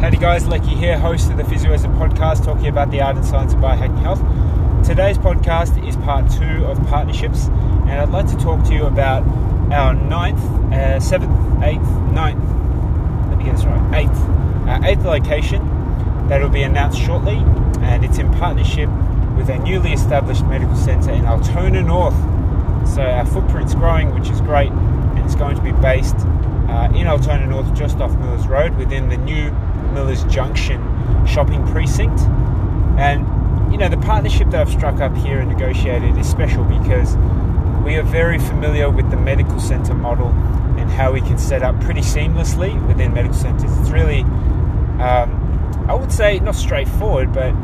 Howdy guys, Lecky here, host of the Physioism podcast, talking about the art and science of biohacking health. Today's podcast is part two of partnerships, and I'd like to talk to you about our ninth, uh, seventh, eighth, ninth, let me get this right, eighth, uh, eighth location that will be announced shortly, and it's in partnership with a newly established medical centre in Altona North. So our footprint's growing, which is great, and it's going to be based uh, in Altona North, just off Millers Road, within the new Millers Junction shopping precinct. And you know, the partnership that I've struck up here and negotiated is special because we are very familiar with the medical centre model and how we can set up pretty seamlessly within medical centres. It's really, um, I would say, not straightforward, but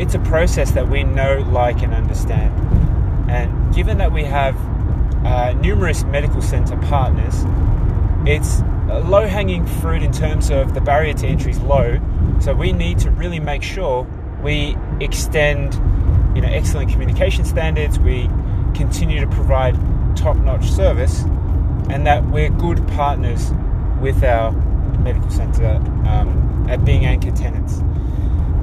it's a process that we know, like, and understand. And given that we have uh, numerous medical centre partners, it's low hanging fruit in terms of the barrier to entry is low. So we need to really make sure we extend you know, excellent communication standards, we continue to provide top notch service, and that we're good partners with our medical centre um, at being anchor tenants.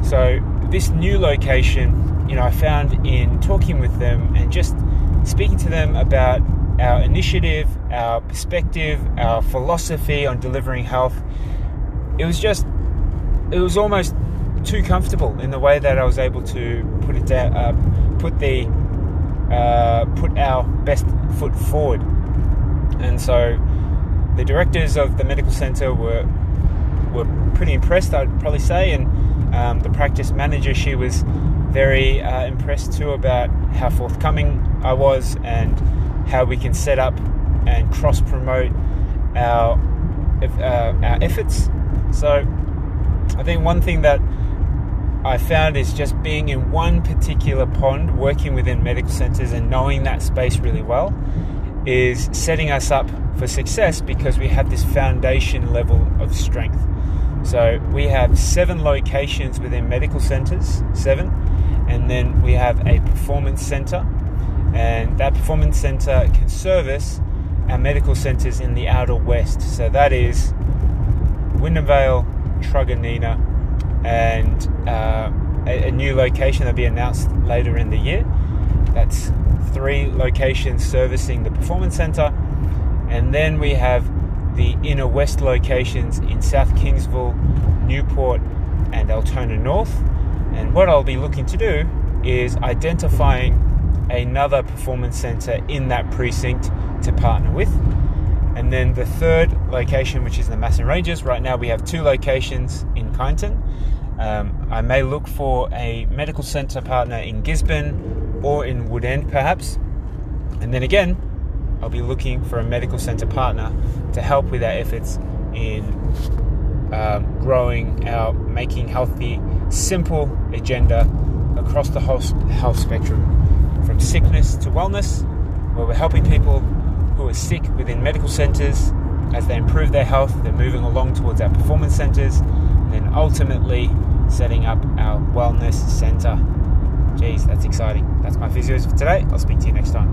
So this new location, you know, I found in talking with them and just speaking to them about our initiative, our perspective, our philosophy on delivering health, it was just, it was almost too comfortable in the way that I was able to put it down, uh, put the, uh, put our best foot forward. And so the directors of the medical centre were were pretty impressed, I'd probably say, and um, the practice manager, she was very uh, impressed too about how forthcoming I was and how we can set up and cross promote our uh, our efforts. So I think one thing that I found is just being in one particular pond, working within medical centers and knowing that space really well, is setting us up for success because we have this foundation level of strength. So we have seven locations within medical centers, seven, and then we have a performance center, and that performance center can service our medical centers in the outer west. So that is Wyndham Vale, Truganina, and uh, a, a new location that'll be announced later in the year. That's three locations servicing the performance center, and then we have the inner west locations in South Kingsville, Newport, and Altona North. And what I'll be looking to do is identifying another performance center in that precinct to partner with. And then the third location, which is the Macedon Ranges, right now we have two locations in Kyneton. Um, I may look for a medical centre partner in Gisborne or in Woodend, perhaps. And then again, I'll be looking for a medical centre partner to help with our efforts in um, growing our making healthy, simple agenda across the whole health spectrum, from sickness to wellness, where we're helping people who are sick within medical centres as they improve their health, they're moving along towards our performance centres, and then ultimately setting up our wellness centre. Geez, that's exciting. That's my physios for today. I'll speak to you next time.